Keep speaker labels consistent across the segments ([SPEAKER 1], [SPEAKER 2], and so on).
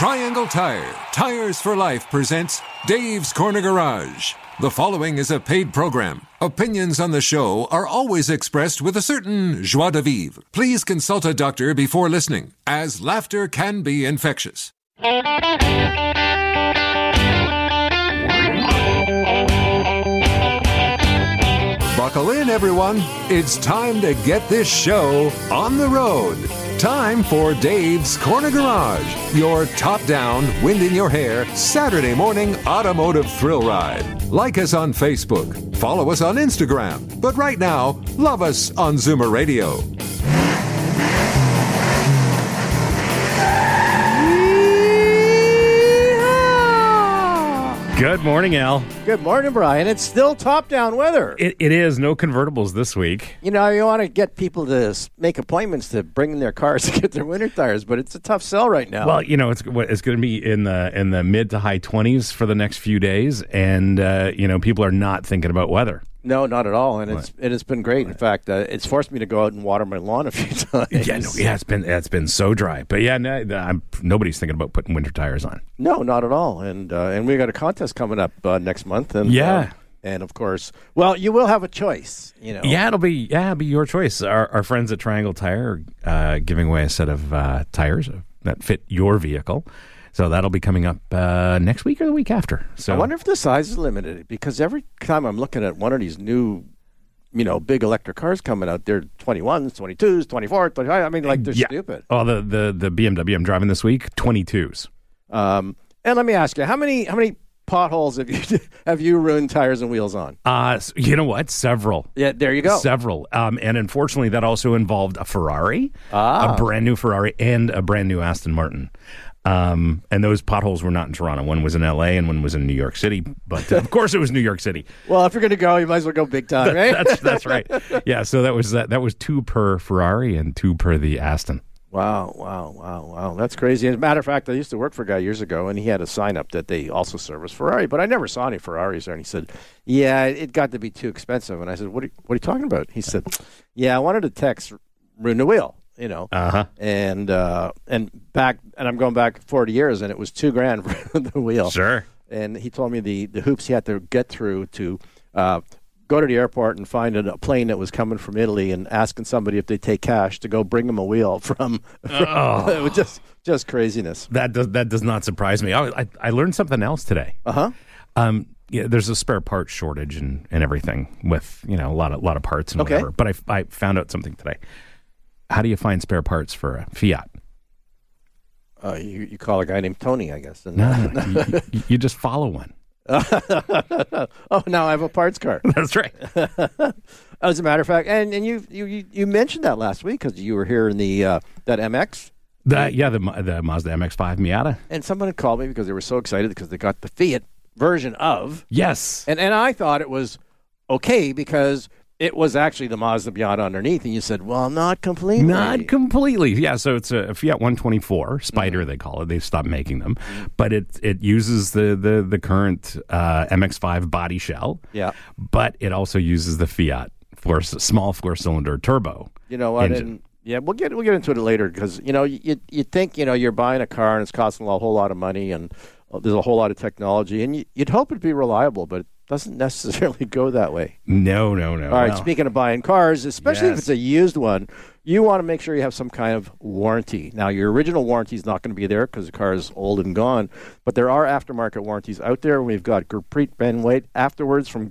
[SPEAKER 1] Triangle Tire, Tires for Life presents Dave's Corner Garage. The following is a paid program. Opinions on the show are always expressed with a certain joie de vivre. Please consult a doctor before listening, as laughter can be infectious. Buckle in, everyone. It's time to get this show on the road. Time for Dave's Corner Garage, your top down, wind in your hair, Saturday morning automotive thrill ride. Like us on Facebook, follow us on Instagram, but right now, love us on Zoomer Radio.
[SPEAKER 2] Good morning, Al.
[SPEAKER 3] Good morning, Brian. It's still top down weather.
[SPEAKER 2] It, it is no convertibles this week.
[SPEAKER 3] you know, you want to get people to make appointments to bring in their cars to get their winter tires, but it's a tough sell right now.
[SPEAKER 2] Well, you know, it's it's going to be in the in the mid to high twenties for the next few days, and uh, you know, people are not thinking about weather.
[SPEAKER 3] No, not at all. And it's it has been great. In fact, uh, it's forced me to go out and water my lawn a few times.
[SPEAKER 2] Yeah, no, yeah, it's been it's been so dry, but yeah, no, I'm, nobody's thinking about putting winter tires on.
[SPEAKER 3] No, not at all. And uh, and we got a contest coming up uh, next month. And
[SPEAKER 2] Yeah.
[SPEAKER 3] uh, and of course, well, you will have a choice. You know.
[SPEAKER 2] Yeah, it'll be yeah, it'll be your choice. Our, our friends at Triangle Tire are uh, giving away a set of uh, tires that fit your vehicle, so that'll be coming up uh, next week or the week after. So
[SPEAKER 3] I wonder if the size is limited because every time I'm looking at one of these new, you know, big electric cars coming out, they're 21s, 22s, 24, 25. I mean, like they're
[SPEAKER 2] yeah.
[SPEAKER 3] stupid.
[SPEAKER 2] Oh, the the the BMW I'm driving this week, 22s.
[SPEAKER 3] Um, and let me ask you, how many how many potholes have you have you ruined tires and wheels on?
[SPEAKER 2] Uh, you know what? Several.
[SPEAKER 3] Yeah, there you go.
[SPEAKER 2] Several. Um, and unfortunately, that also involved a Ferrari,
[SPEAKER 3] Ah.
[SPEAKER 2] a brand new Ferrari, and a brand new Aston Martin. Um, and those potholes were not in Toronto. One was in LA and one was in New York City. But uh, of course, it was New York City.
[SPEAKER 3] Well, if you're going to go, you might as well go big time, right?
[SPEAKER 2] That's that's right. Yeah. So that was that. That was two per Ferrari and two per the Aston.
[SPEAKER 3] Wow, wow, wow, wow. That's crazy. As a matter of fact, I used to work for a guy years ago, and he had a sign up that they also service Ferrari, but I never saw any Ferraris there. And he said, Yeah, it got to be too expensive. And I said, What are, you- what are you talking about? He said, Yeah, I wanted to text the wheel, you know.
[SPEAKER 2] Uh huh.
[SPEAKER 3] And uh, and back, and I'm going back 40 years, and it was two grand for the wheel.
[SPEAKER 2] Sure.
[SPEAKER 3] And he told me the, the hoops he had to get through to uh, go to the airport and find a, plane that was coming from Italy and asking somebody if they take cash to go bring him a wheel from. it was just just craziness.
[SPEAKER 2] That does that does not surprise me. I I, I learned something else today.
[SPEAKER 3] Uh huh.
[SPEAKER 2] Um, yeah, there's a spare part shortage and, and everything with you know a lot of lot of parts and
[SPEAKER 3] Okay.
[SPEAKER 2] whatever. But I, I found out something today. How do you find spare parts for a Fiat?
[SPEAKER 3] Uh, you, you call a guy named Tony, I guess. And,
[SPEAKER 2] No, you, you- you just follow one.
[SPEAKER 3] oh, now I have a parts car.
[SPEAKER 2] That's right.
[SPEAKER 3] As a matter of fact, and, and you, you you mentioned that last week because you were here in the uh, that MX,
[SPEAKER 2] The, yeah, the the Mazda MX-5 Miata.
[SPEAKER 3] and someone had called me because they were so excited because they got the Fiat version of
[SPEAKER 2] Yes.
[SPEAKER 3] And and I thought it was okay because it was actually the Mazda Miata underneath, and you said, "Well, not completely."
[SPEAKER 2] Not completely. Yeah, so it's a Fiat 124 Spider.
[SPEAKER 3] Mm-hmm.
[SPEAKER 2] They call it. They've stopped making them, but it it uses the the the current uh, MX-5 body shell.
[SPEAKER 3] Yeah.
[SPEAKER 2] but it also uses the Fiat four small four cylinder turbo.
[SPEAKER 3] you know I
[SPEAKER 2] engine.
[SPEAKER 3] And yeah, we'll get we'll get into it later because you know you you think you know you're buying a car and it's costing a whole lot of money and uh, there's a whole lot of technology and you, you'd hope it'd be reliable, but doesn't necessarily go that way.
[SPEAKER 2] No, no, no.
[SPEAKER 3] All right,
[SPEAKER 2] Well,
[SPEAKER 3] speaking of buying cars, especially if it's a used one, you want to make sure you have some kind of warranty. Now, your original warranty is not going to be there because the car is old and gone, but there are aftermarket warranties out there. We've got Gurpreet Ben Wait afterwards from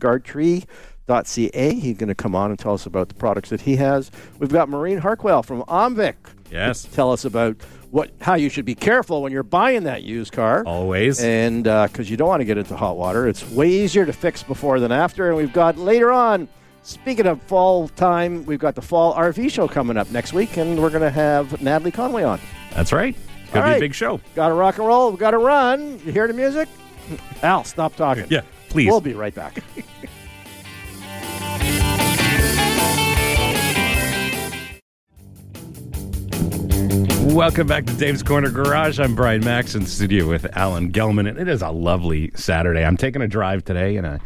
[SPEAKER 3] Guardtree.ca. He's going to come on and tell us about the products that he has. We've got Maureen Harquail from Omvic.
[SPEAKER 2] Yes.
[SPEAKER 3] Tell us about what how you should be careful when you're buying that used car
[SPEAKER 2] Always.
[SPEAKER 3] and uh, because you don't want to get into hot water, it's way easier to fix before than after. And we've got later on, speaking of fall time, we've got the fall RV show coming up next week, and we're going to have Natalie Conway on.
[SPEAKER 2] That's right. Could
[SPEAKER 3] All
[SPEAKER 2] be
[SPEAKER 3] right.
[SPEAKER 2] a big show.
[SPEAKER 3] Got to rock and roll. Got to run. You hear the music? Al, stop talking.
[SPEAKER 2] Yeah, please.
[SPEAKER 3] We'll be right back.
[SPEAKER 2] Welcome back to Dave's Corner Garage. I'm Brian Max in studio with Alan Gelman, and it is a lovely Saturday. I'm taking a drive today in a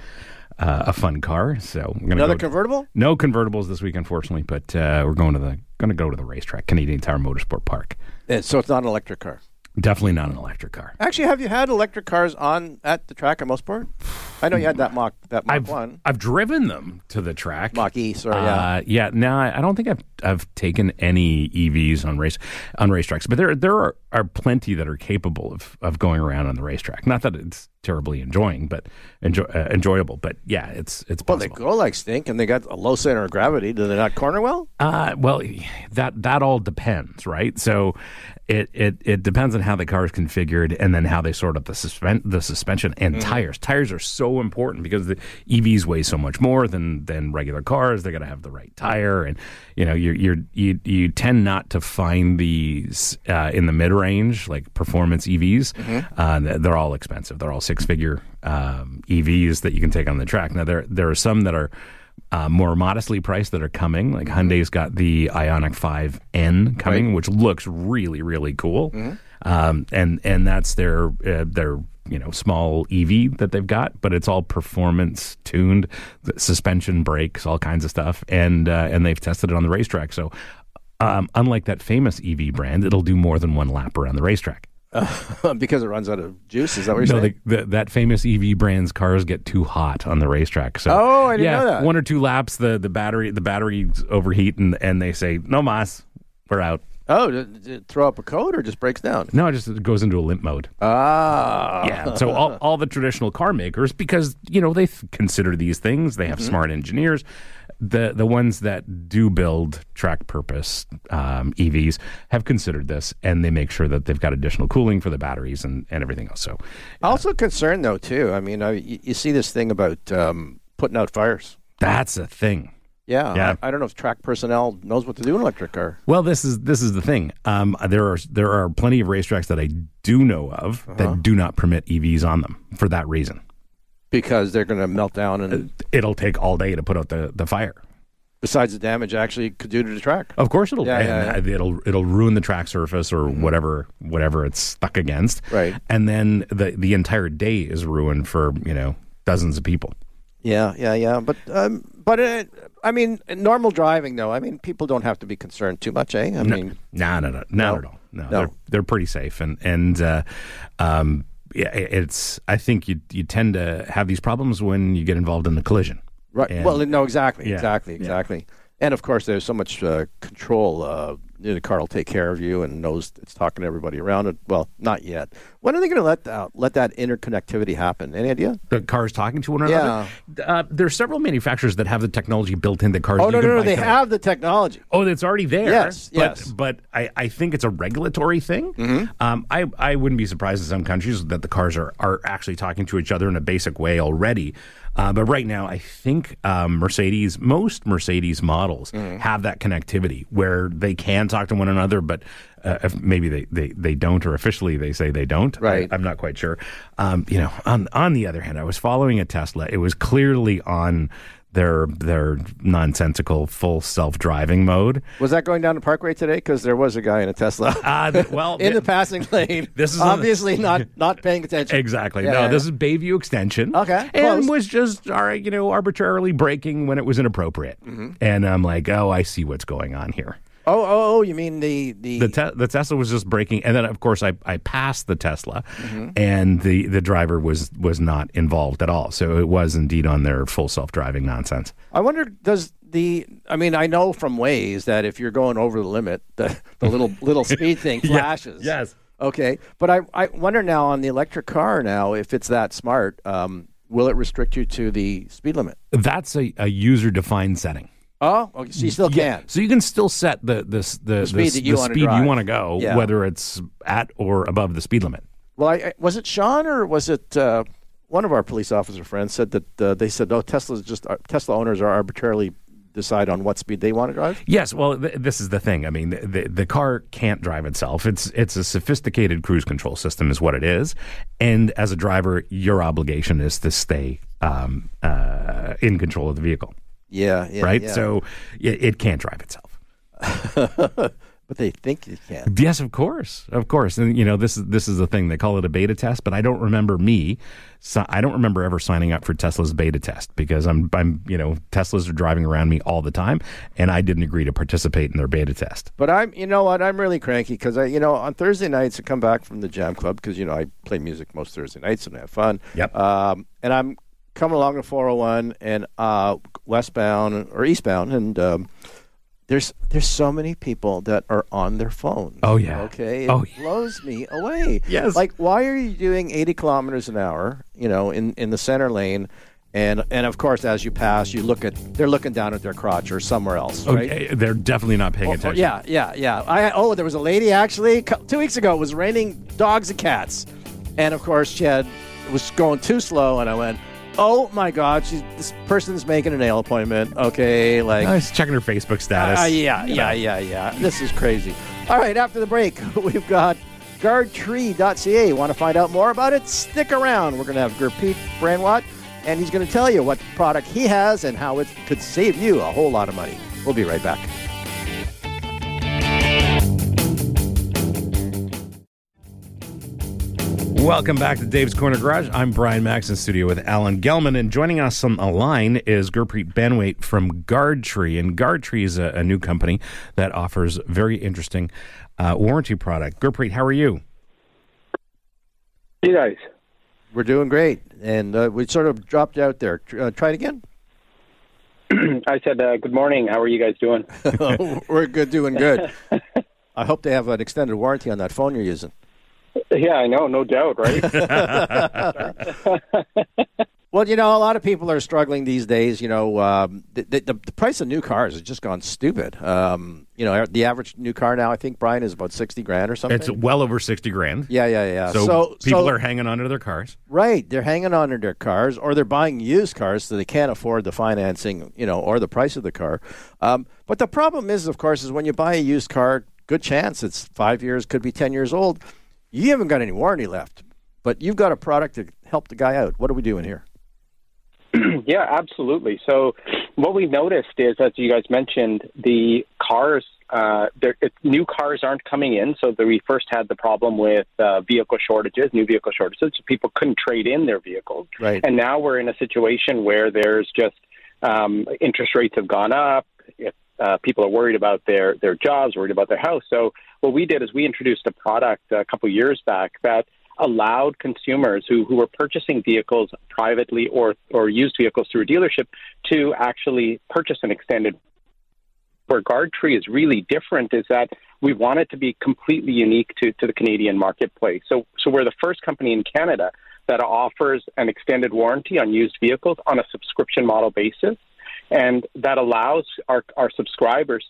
[SPEAKER 2] uh, a fun car, so gonna
[SPEAKER 3] Another
[SPEAKER 2] go
[SPEAKER 3] convertible?
[SPEAKER 2] no convertibles this week, unfortunately, but uh, we're going to the going to go to the racetrack, Canadian Tire Motorsport Park.
[SPEAKER 3] Yeah, so it's not an electric car.
[SPEAKER 2] Definitely not an electric car.
[SPEAKER 3] Actually, have you had electric cars on at the track at Mosport? I know you had that Mach that Mach
[SPEAKER 2] I've
[SPEAKER 3] one,
[SPEAKER 2] I've driven them to the track.
[SPEAKER 3] Mach E. Sorry, yeah.
[SPEAKER 2] Uh, yeah. No, I I don't think I've I've taken any EVs on race on racetracks, but there there are, are plenty that are capable of, of going around on the racetrack. Not that it's terribly enjoying, but enjoy, uh, enjoyable. But yeah, it's it's
[SPEAKER 3] Well, they go like stink, and they got a low center of gravity. Do they not corner well?
[SPEAKER 2] Uh, well, that that all depends, right? So it, it it depends on how the car is configured, and then how they sort up the suspend the suspension and tires. Tires are so important because the EVs weigh so much more than than regular cars. They got to have the right tire, and you know you're, you're you you tend not to find these uh, in the mid range like performance EVs. Uh, they're all expensive. They're all six figure um, EVs that you can take on the track. Now there there are some that are uh, more modestly priced that are coming. Like Hyundai's got the Ioniq 5N coming, which looks really, really cool. Um, and and that's their uh, their you know small EV that they've got, but it's all performance tuned, suspension brakes, all kinds of stuff, and uh, and they've tested it on the racetrack. So. Um, unlike that famous EV brand, it'll do more than one lap around the racetrack.
[SPEAKER 3] because it runs out of juice. Is that what you're
[SPEAKER 2] No,
[SPEAKER 3] saying?
[SPEAKER 2] the, the, that famous EV brand's cars get too hot on the racetrack. So
[SPEAKER 3] Oh, I didn't
[SPEAKER 2] yeah,
[SPEAKER 3] know that.
[SPEAKER 2] One or two laps, the the battery the batteries overheat, and and they say no mas, we're out.
[SPEAKER 3] Oh, did, it throw up a code or just breaks down?
[SPEAKER 2] No, it just goes into a limp mode.
[SPEAKER 3] Ah,
[SPEAKER 2] Yeah. So all, all the traditional car makers, because you know they th- consider these things, they have
[SPEAKER 3] Mm-hmm.
[SPEAKER 2] smart engineers. The the ones that do build track purpose um, EVs have considered this, and they make sure that they've got additional cooling for the batteries and, and everything else. So
[SPEAKER 3] Also concerned though too. I mean, I, you, you see this thing about um, putting out fires.
[SPEAKER 2] that's a thing.
[SPEAKER 3] Yeah,
[SPEAKER 2] Yeah.
[SPEAKER 3] I, I don't know if track personnel knows what to do in electric car.
[SPEAKER 2] Well, this is this is the thing. Um, there are there are plenty of racetracks that I do know of
[SPEAKER 3] Uh-huh.
[SPEAKER 2] that do not permit EVs on them for that reason.
[SPEAKER 3] because they're going to melt down, and
[SPEAKER 2] It'll take all day to put out the, the fire.
[SPEAKER 3] besides the damage actually could do to the track.
[SPEAKER 2] Of course, it'll
[SPEAKER 3] Yeah, yeah,
[SPEAKER 2] and it'll it'll ruin the track surface or whatever whatever it's stuck against.
[SPEAKER 3] Right.
[SPEAKER 2] and then the the entire day is ruined for you know dozens of people.
[SPEAKER 3] Yeah, yeah, yeah. But um, but uh, I mean, normal driving though. I mean, people don't have to be concerned too much, eh? I mean,
[SPEAKER 2] No, no, no, not
[SPEAKER 3] No.
[SPEAKER 2] at all. No,
[SPEAKER 3] No.
[SPEAKER 2] they're they're pretty safe, and and uh, um, yeah, it's. I think you you tend to have these problems when you get involved in the collision.
[SPEAKER 3] right?
[SPEAKER 2] And-
[SPEAKER 3] well, no, exactly,
[SPEAKER 2] Yeah,
[SPEAKER 3] exactly,
[SPEAKER 2] yeah.
[SPEAKER 3] exactly. And of course, there's so much uh, control. Uh, the car will take care of you and knows it's talking to everybody around it. Well, not yet. When are they going to let that let that interconnectivity happen? Any idea?
[SPEAKER 2] the cars talking to one another. Uh, there are several manufacturers that have the technology built into cars.
[SPEAKER 3] Oh no, no, no! They have the technology.
[SPEAKER 2] Oh, it's already there.
[SPEAKER 3] Yes,
[SPEAKER 2] but,
[SPEAKER 3] yes.
[SPEAKER 2] But I, I think it's a regulatory thing.
[SPEAKER 3] Mm-hmm.
[SPEAKER 2] Um, I, I wouldn't be surprised in some countries that the cars are, are actually talking to each other in a basic way already. Uh, but right now, I think um, Mercedes, most Mercedes models
[SPEAKER 3] Mm-hmm.
[SPEAKER 2] have that connectivity where they can talk to one another, but uh, if maybe they, they, they don't, or officially they say they don't.
[SPEAKER 3] Right.
[SPEAKER 2] I, am not quite sure. Um, you know, on on the other hand, I was following a Tesla. It was clearly on their their nonsensical full self driving mode.
[SPEAKER 3] Was that going down the Parkway today? Because there was a guy in a Tesla
[SPEAKER 2] Uh, well,
[SPEAKER 3] in
[SPEAKER 2] th-
[SPEAKER 3] the passing lane.
[SPEAKER 2] This is
[SPEAKER 3] obviously not not paying attention.
[SPEAKER 2] exactly.
[SPEAKER 3] Yeah,
[SPEAKER 2] no,
[SPEAKER 3] yeah,
[SPEAKER 2] this
[SPEAKER 3] yeah.
[SPEAKER 2] is Bayview Extension.
[SPEAKER 3] Okay,
[SPEAKER 2] and
[SPEAKER 3] close.
[SPEAKER 2] was just all right, you know, arbitrarily braking when it was inappropriate.
[SPEAKER 3] Mm-hmm.
[SPEAKER 2] And I'm like, oh, I see what's going on here.
[SPEAKER 3] Oh, oh, oh! You mean the the,
[SPEAKER 2] The, te- the Tesla was just braking, and then of course I, I passed the Tesla,
[SPEAKER 3] Mm-hmm.
[SPEAKER 2] and the, the driver was was not involved at all. So it was indeed on their full self driving nonsense.
[SPEAKER 3] I wonder does the I mean I know from Waze that if you're going over the limit the the little little speed thing flashes.
[SPEAKER 2] yes.
[SPEAKER 3] Okay, but I I wonder now on the electric car now if it's that smart, um, will it restrict you to the speed limit?
[SPEAKER 2] That's a, a user defined setting.
[SPEAKER 3] Oh, okay, so you still can.
[SPEAKER 2] So you can still set the the the, the,
[SPEAKER 3] speed that you
[SPEAKER 2] the
[SPEAKER 3] wanna
[SPEAKER 2] speed you want to go,
[SPEAKER 3] Yeah.
[SPEAKER 2] whether it's at or above the speed limit.
[SPEAKER 3] Well, I, I, was it Sean or was it uh, one of our police officer friends said that uh, they said, "Oh, Tesla's just uh, Tesla owners are arbitrarily decide on what speed they want to drive."
[SPEAKER 2] Yes, well, th- this is the thing. I mean, the, the the car can't drive itself. It's it's a sophisticated cruise control system, is what it is. And as a driver, your obligation is to stay um, uh, in control of the vehicle,
[SPEAKER 3] Yeah, yeah,
[SPEAKER 2] right?
[SPEAKER 3] yeah.
[SPEAKER 2] So it, it can't drive itself.
[SPEAKER 3] but they think you can.
[SPEAKER 2] Yes, of course, of course, and you know this is this is the thing they call it a beta test, but I don't remember me. So I don't remember ever signing up for Tesla's beta test because I'm I'm you know Teslas are driving around me all the time, and I didn't agree to participate in their beta test.
[SPEAKER 3] But I'm, you know what, I'm really cranky because I, you know, on Thursday nights I come back from the Jam Club because you know I play music most Thursday nights and have fun.
[SPEAKER 2] Yep.
[SPEAKER 3] Um, and I'm coming along the 401 and uh, westbound or eastbound, and um, there's there's so many people that are on their phones.
[SPEAKER 2] Oh, yeah.
[SPEAKER 3] Okay. It
[SPEAKER 2] Oh, yeah.
[SPEAKER 3] blows me away.
[SPEAKER 2] Yes.
[SPEAKER 3] Like, why are you doing 80 kilometers an hour? You know, in in the center lane. And, and of course, as you pass, you look at they're looking down at their crotch or somewhere else, right?
[SPEAKER 2] Okay, they're definitely not paying
[SPEAKER 3] Oh,
[SPEAKER 2] attention.
[SPEAKER 3] yeah, yeah, yeah. I oh, there was a lady actually two weeks ago. It was raining dogs and cats, and of course she had was going too slow, and I went, "Oh my God, she's this person's making a nail appointment." Okay, like,
[SPEAKER 2] I was checking her Facebook status.
[SPEAKER 3] uh, yeah, yeah, yeah, yeah. This is crazy. All right, after the break, we've got guardtree.ca. Want to find out more about it? Stick around. We're going to have Gurpreet Branwat, and he's going to tell you what product he has and how it could save you a whole lot of money. We'll be right back.
[SPEAKER 2] Welcome back to Dave's Corner Garage. I'm Brian Max in studio with Alan Gelman, and joining us on the line is Gurpreet Benwait from Guardtree. And Guardtree is a, a new company that offers very interesting uh, warranty product. Gurpreet, how are you?
[SPEAKER 4] You guys,
[SPEAKER 3] We're doing great, and uh, we sort of dropped out there. Uh, try it again.
[SPEAKER 4] I said uh, good morning. How are you guys doing?
[SPEAKER 3] We're good, doing good. I hope they have an extended warranty on that phone you're using.
[SPEAKER 4] Yeah, I know, no doubt, right?
[SPEAKER 3] Well, you know, a lot of people are struggling these days. You know, um, the, the, the price of new cars has just gone stupid. Um, you know, the average new car now, I think, Brian, is about sixty grand or something.
[SPEAKER 2] It's well over 60 grand.
[SPEAKER 3] yeah, yeah, yeah.
[SPEAKER 2] So, people
[SPEAKER 3] so-
[SPEAKER 2] are hanging on to their cars.
[SPEAKER 3] right. They're hanging on to their cars, or they're buying used cars, so they can't afford the financing, you know, or the price of the car. Um, but the problem is, of course, is when you buy a used car, good chance it's five years, could be ten years old. You haven't got any warranty left, but you've got a product to help the guy out. What are we doing here?
[SPEAKER 4] yeah, absolutely. So, what we noticed is, as you guys mentioned, the cars, uh, it, new cars aren't coming in. So, the, we first had the problem with uh, vehicle shortages, new vehicle shortages. So people couldn't trade in their vehicles.
[SPEAKER 3] Right.
[SPEAKER 4] And now we're in a situation where there's just um, interest rates have gone up. If uh, people are worried about their their jobs, worried about their house. So what we did is we introduced a product a couple years back that allowed consumers who, who were purchasing vehicles privately or or used vehicles through a dealership to actually purchase an extended where Guardtree is really different is that we want it to be completely unique to, to the Canadian marketplace. So, so we're the first company in Canada that offers an extended warranty on used vehicles on a subscription model basis, and that allows our, our subscribers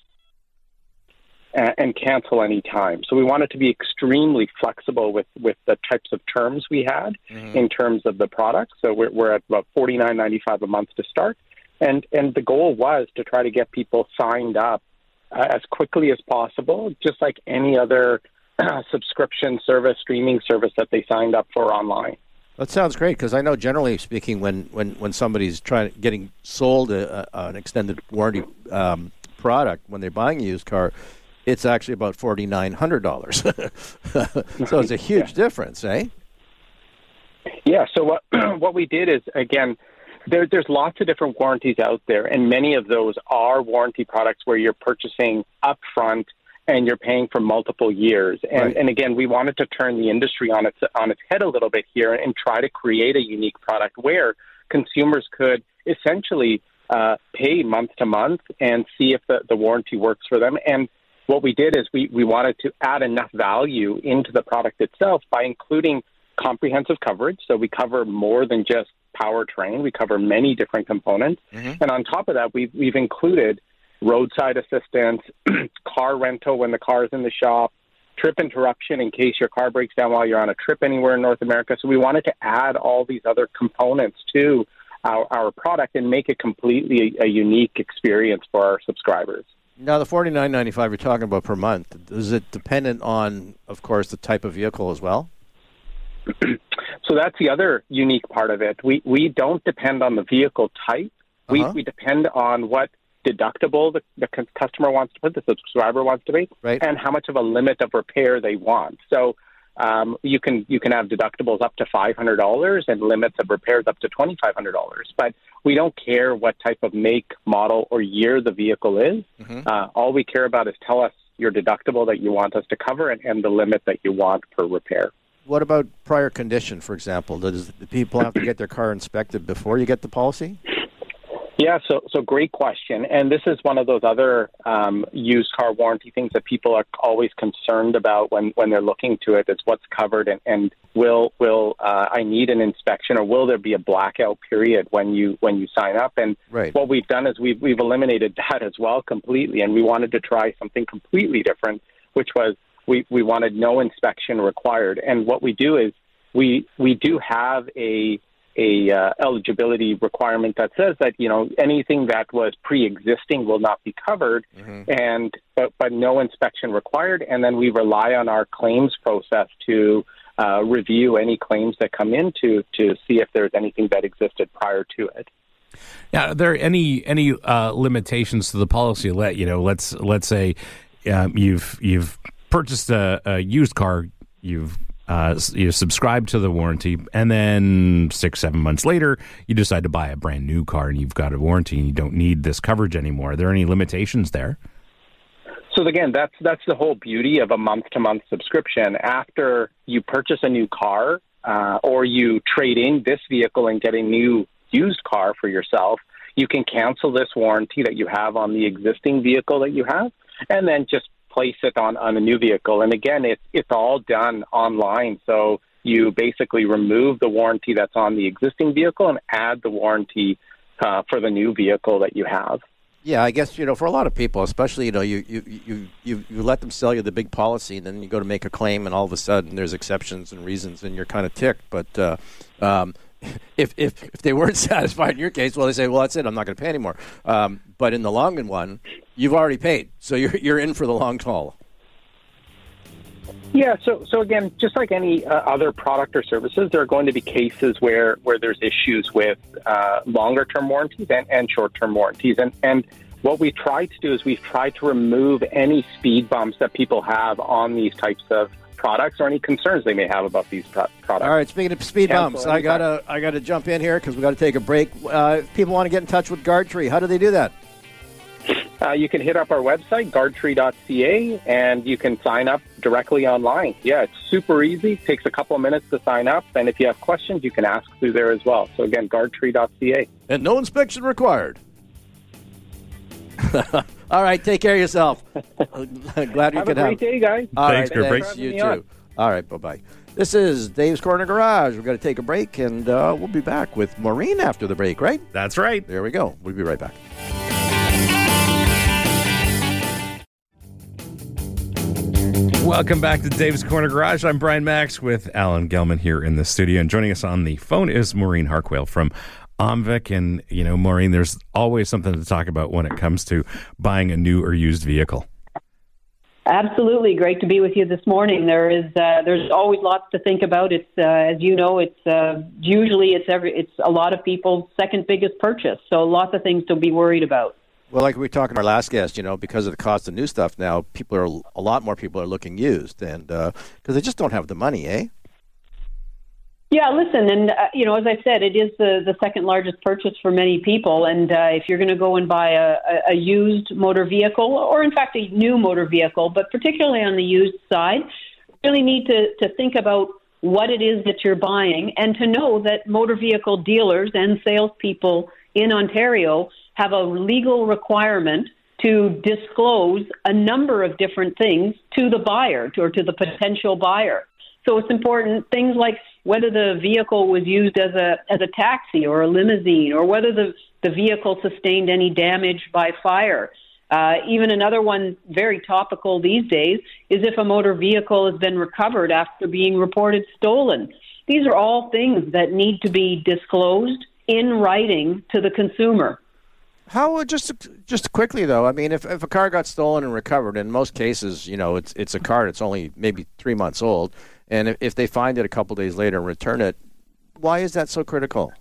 [SPEAKER 4] uh, and cancel any time. So we wanted to be extremely flexible with, with the types of terms we had in terms of the product. So we're, we're at about forty nine ninety five a month to start, and and the goal was to try to get people signed up uh, as quickly as possible, just like any other uh, subscription service, streaming service that they signed up for online.
[SPEAKER 3] That sounds great because I know, generally speaking, when, when, when somebody's trying getting sold a, a, an extended warranty um, product when they're buying a used car, it's actually about forty nine hundred dollars. so it's a huge difference, eh?
[SPEAKER 4] Yeah. So what what we did is again, there, there's lots of different warranties out there, and many of those are warranty products where you're purchasing upfront and you're paying for multiple years. And
[SPEAKER 3] Right.
[SPEAKER 4] and again, we wanted to turn the industry on its on its head a little bit here and try to create a unique product where consumers could essentially uh, pay month to month and see if the, the warranty works for them. And what we did is we, we wanted to add enough value into the product itself by including comprehensive coverage. So we cover more than just powertrain. We cover many different components. And on top of that, we've, we've included roadside assistance, car rental when the car is in the shop, trip interruption in case your car breaks down while you're on a trip anywhere in North America. So we wanted to add all these other components to our, our product and make it completely a, a unique experience for our subscribers.
[SPEAKER 3] Now the forty nine ninety five you're talking about per month is it dependent on, of course, the type of vehicle as well?
[SPEAKER 4] So that's the other unique part of it. We we don't depend on the vehicle type. We
[SPEAKER 3] Uh-huh.
[SPEAKER 4] we depend on what deductible the, the customer wants to put, the subscriber wants to pay,
[SPEAKER 3] Right.
[SPEAKER 4] and how much of a limit of repair they want. So um, you can you can have deductibles up to five hundred dollars and limits of repairs up to twenty five hundred dollars. But we don't care what type of make, model, or year the vehicle is. Uh, all we care about is tell us your deductible that you want us to cover and, and the limit that you want per repair.
[SPEAKER 3] What about prior condition, for example? Does the people have to get their car inspected before you get the policy?
[SPEAKER 4] Yeah, so so great question, and this is one of those other um, used car warranty things that people are always concerned about when, when they're looking to it. Is what's covered, and, and will will uh, I need an inspection, or will there be a blackout period when you when you sign up? And
[SPEAKER 3] Right.
[SPEAKER 4] what we've done is we've we've eliminated that as well completely, and we wanted to try something completely different, which was we we wanted no inspection required. And what we do is we we do have a a uh, eligibility requirement that says that you know anything that was pre-existing will not be covered, and but, but no inspection required. And then we rely on our claims process to uh, review any claims that come in to to see if there's anything that existed prior to it.
[SPEAKER 2] Yeah, are there any any uh, limitations to the policy? Let you know. Let's let's say um, you've you've purchased a, a used car. You've uh, you subscribe to the warranty, and then six seven months later, you decide to buy a brand new car, and you've got a warranty, and you don't need this coverage anymore. Are there any limitations there?
[SPEAKER 4] So again, that's that's the whole beauty of a month-to-month subscription. After you purchase a new car, uh, or you trade in this vehicle and get a new used car for yourself, you can cancel this warranty that you have on the existing vehicle that you have, and then just place it on on a new vehicle. And again, it's it's all done online. So you basically remove the warranty that's on the existing vehicle and add the warranty uh, for the new vehicle that you have.
[SPEAKER 3] Yeah, I guess you know for a lot of people, especially you know you you, you, you you let them sell you the big policy, and then you go to make a claim, and all of a sudden there's exceptions and reasons, and you're kind of ticked. But uh, um, if if if they weren't satisfied in your case, well, they say, well, that's it, I'm not going to pay anymore. Um, but in the long run, you've already paid, so you're you're in for the long haul.
[SPEAKER 4] Yeah, so so again, just like any uh, other product or services, there are going to be cases where where there's issues with uh, longer term warranties and, and short term warranties, and and what we try to do is we've tried to remove any speed bumps that people have on these types of products or any concerns they may have about these pro- products.
[SPEAKER 3] All right, speaking of speed
[SPEAKER 4] Cancel
[SPEAKER 3] bumps, I gotta I gotta jump in here because we got to take a break. Uh, if people want to get in touch with Guardtree, how do they do that?
[SPEAKER 4] Uh, you can hit up our website, guardtree.ca, and you can sign up directly online. Yeah, it's super easy. takes a couple of minutes to sign up, and if you have questions, you can ask through there as well. So again, guardtree.ca.
[SPEAKER 3] And no inspection required. All right, take care of yourself. Glad you
[SPEAKER 4] Have
[SPEAKER 3] could
[SPEAKER 4] a great
[SPEAKER 3] have.
[SPEAKER 4] day, guys.
[SPEAKER 3] All
[SPEAKER 2] Thanks,
[SPEAKER 3] right, thanks. You
[SPEAKER 4] Having me on.
[SPEAKER 3] too. All right, bye bye. This is Dave's Corner Garage. We're going to take a break, and uh, we'll be back with Maureen after the break. Right
[SPEAKER 2] That's right.
[SPEAKER 3] there, we go. We'll be right back.
[SPEAKER 2] Welcome back to Dave's Corner Garage. I'm Brian Max with Alan Gelman here in the studio, and joining us on the phone is Maureen Harquail from OMVIC. And you know, Maureen, there's always something to talk about when it comes to buying a new or used vehicle.
[SPEAKER 5] Absolutely, great to be with you this morning. There is uh, there's always lots to think about. It's uh, as you know, it's uh, usually it's every it's a lot of people's second biggest purchase. So lots of things to be worried about.
[SPEAKER 3] Well, like we were talking to our last guest, you know, because of the cost of new stuff now, people are a lot more people are looking used, and because they just don't have the money, eh?
[SPEAKER 5] Yeah, listen, and uh, you know, as I said, it is the the second largest purchase for many people. And uh, if you're going to go and buy a, a, used motor vehicle, or in fact a new motor vehicle, but particularly on the used side, really need to to think about what it is that you're buying, and to know that motor vehicle dealers and salespeople in Ontario have a legal requirement to disclose a number of different things to the buyer or to the potential buyer. So it's important things like whether the vehicle was used as a as a taxi or a limousine, or whether the the vehicle sustained any damage by fire. Uh, even another one very topical these days is if a motor vehicle has been recovered after being reported stolen. These are all things that need to be disclosed in writing to the consumer.
[SPEAKER 3] How uh, just just quickly though? I mean, if, if a car got stolen and recovered, in most cases, you know, it's it's a car that's only maybe three months old, and if, if they find it a couple days later and return it, why is that so critical?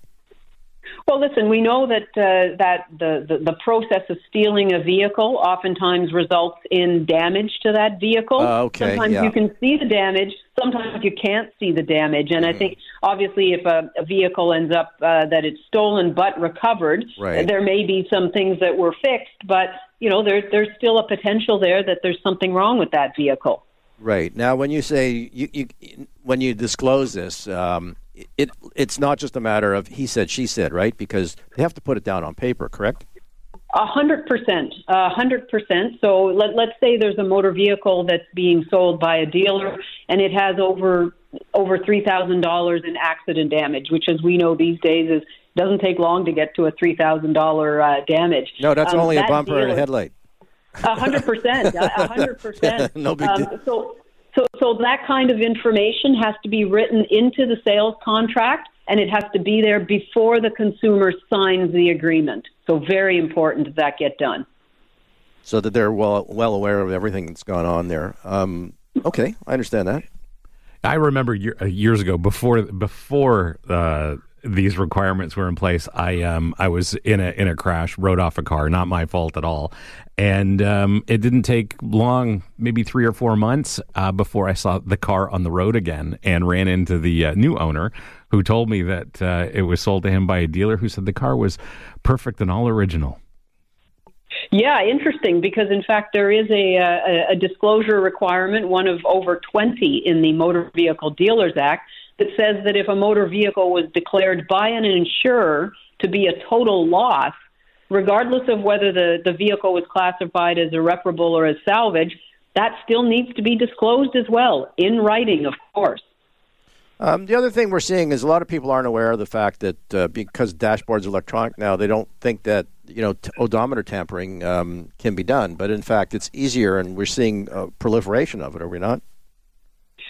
[SPEAKER 5] Well, listen, we know that uh, that the, the, the process of stealing a vehicle oftentimes results in damage to that vehicle.
[SPEAKER 3] Uh, okay,
[SPEAKER 5] Sometimes
[SPEAKER 3] yeah.
[SPEAKER 5] you can see the damage. Sometimes you can't see the damage. And
[SPEAKER 3] Mm-hmm.
[SPEAKER 5] I think obviously, if a, a vehicle ends up uh, that it's stolen but recovered,
[SPEAKER 3] Right.
[SPEAKER 5] there may be some things that were fixed. But you know, there's there's still a potential there that there's something wrong with that vehicle.
[SPEAKER 3] Right now, when you say you, you when you disclose this, um, it it's not just a matter of he said she said, right? Because they have to put it down on paper, correct?
[SPEAKER 5] A hundred percent, a hundred percent. So let, let's say there's a motor vehicle that's being sold by a dealer, and it has over over three thousand dollars in accident damage, which, as we know these days, is doesn't take long to get to a three thousand dollar uh, damage.
[SPEAKER 3] No, that's
[SPEAKER 5] Um,
[SPEAKER 3] only a
[SPEAKER 5] that
[SPEAKER 3] bumper and a headlight.
[SPEAKER 5] A hundred percent, a hundred percent.
[SPEAKER 3] No big deal.
[SPEAKER 5] Um, So, so, so that kind of information has to be written into the sales contract, and it has to be there before the consumer signs the agreement. So, very important that that get done.
[SPEAKER 3] so that they're well well aware of everything that's gone on there. Um, okay, I understand that.
[SPEAKER 2] I remember year, uh, years ago before before uh, these requirements were in place. I um I was in a in a crash, rode off a car, not my fault at all, and um, it didn't take long, maybe three or four months uh, before I saw the car on the road again and ran into the uh, new owner, who told me that uh, it was sold to him by a dealer who said the car was perfect and all original.
[SPEAKER 5] Yeah, interesting because in fact there is a, a, a disclosure requirement, one of over 20 in the Motor Vehicle Dealers Act, that says that if a motor vehicle was declared by an insurer to be a total loss, regardless of whether the, the vehicle was classified as irreparable or as salvage, that still needs to be disclosed as well, in writing, of course.
[SPEAKER 3] Um, the other thing we're seeing is a lot of people aren't aware of the fact that uh, because dashboards are electronic now, they don't think that you know t- odometer tampering um, can be done. But in fact, it's easier, and we're seeing uh, proliferation of it. Are we not?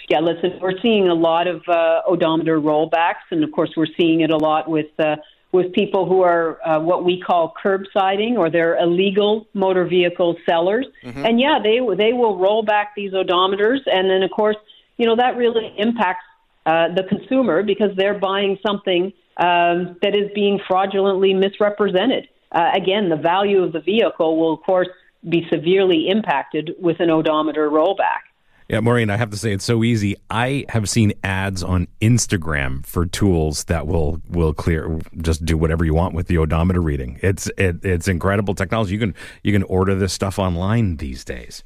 [SPEAKER 5] Yeah, listen, we're seeing a lot of uh, odometer rollbacks, and of course, we're seeing it a lot with uh, with people who are uh, what we call curbsiding, or they're illegal motor vehicle sellers. And yeah, they they will roll back these odometers, and then of course, you know that really impacts uh, the consumer because they're buying something um, that is being fraudulently misrepresented. Uh, again, the value of the vehicle will, of course, be severely impacted with an odometer rollback.
[SPEAKER 2] Yeah, Maureen, I have to say it's so easy. I have seen ads on Instagram for tools that will will clear just do whatever you want with the odometer reading. It's it, it's incredible technology. You can you can order this stuff online these days.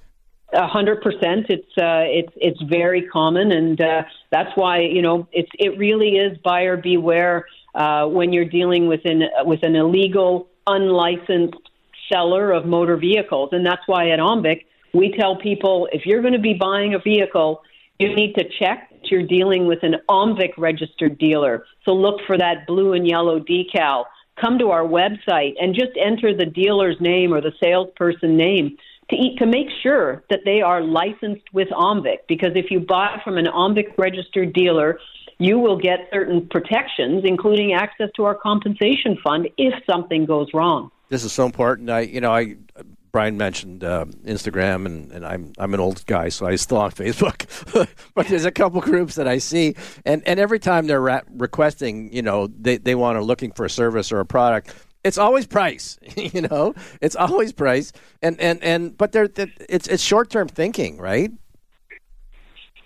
[SPEAKER 5] A hundred percent. It's uh, it's it's very common, and uh, that's why you know it's it really is buyer beware uh, when you're dealing with an with an illegal, unlicensed seller of motor vehicles, and that's why at OMVIC we tell people if you're going to be buying a vehicle, you need to check that you're dealing with an OMVIC registered dealer. So look for that blue and yellow decal. Come to our website and just enter the dealer's name or the salesperson name to eat, to make sure that they are licensed with OMVIC. Because if you buy from an OMVIC registered dealer, you will get certain protections, including access to our compensation fund if something goes wrong.
[SPEAKER 3] This is so important. I, you know, I Brian mentioned uh, Instagram, and, and I'm I'm an old guy, so I'm still on Facebook. but there's a couple groups that I see, and, and every time they're ra- requesting, you know, they they want to looking for a service or a product. It's always price, you know. It's always price, and and and but they're, they're it's it's short term thinking, right?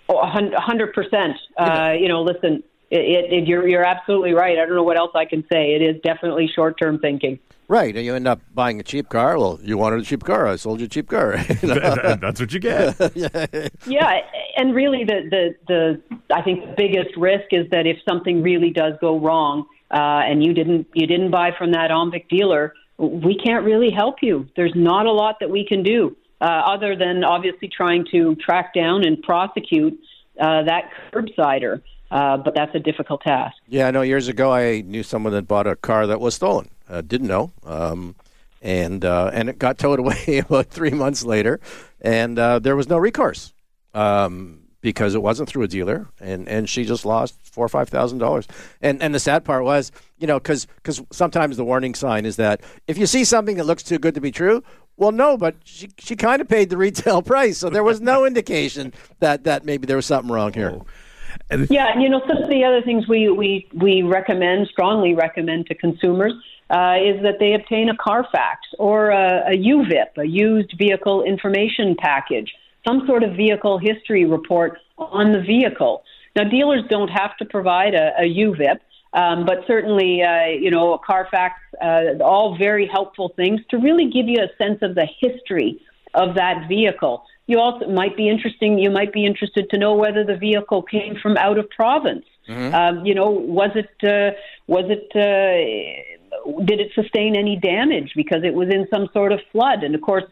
[SPEAKER 5] Oh, a hundred percent. Uh, You know, listen, it, it, you're you're absolutely right. I don't know what else I can say. It is definitely short term thinking.
[SPEAKER 3] Right, and you end up buying a cheap car. Well, you wanted a cheap car. I sold you a cheap car. You know?
[SPEAKER 2] That's what you get.
[SPEAKER 5] Yeah, and really, the the the I think the biggest risk is that if something really does go wrong, uh, and you didn't you didn't buy from that Omvic dealer, we can't really help you. There's not a lot that we can do uh, other than obviously trying to track down and prosecute uh, that curbsider. Uh, but that's a difficult task.
[SPEAKER 3] Yeah, I know. Years ago, I knew someone that bought a car that was stolen. Uh, didn't know, um, and uh, and it got towed away about three months later, and uh, there was no recourse um, because it wasn't through a dealer, and, and she just lost four or five thousand dollars. And and the sad part was, you know, because sometimes the warning sign is that if you see something that looks too good to be true, well, no, but she she kind of paid the retail price, so there was no indication that that maybe there was something wrong here.
[SPEAKER 5] Yeah, you know, some of the other things we we we recommend strongly recommend to consumers uh, is that they obtain a Carfax or a, a UVIP, a used vehicle information package, some sort of vehicle history report on the vehicle. Now, dealers don't have to provide a, a UVIP. Um, but certainly, uh, you know, a Carfax, uh, all very helpful things to really give you a sense of the history of that vehicle. You also might be interesting. You might be interested to know whether the vehicle came from out of province. Mm-hmm. Um, you know, was it uh, was it uh, did it sustain any damage because it was in some sort of flood? And of course,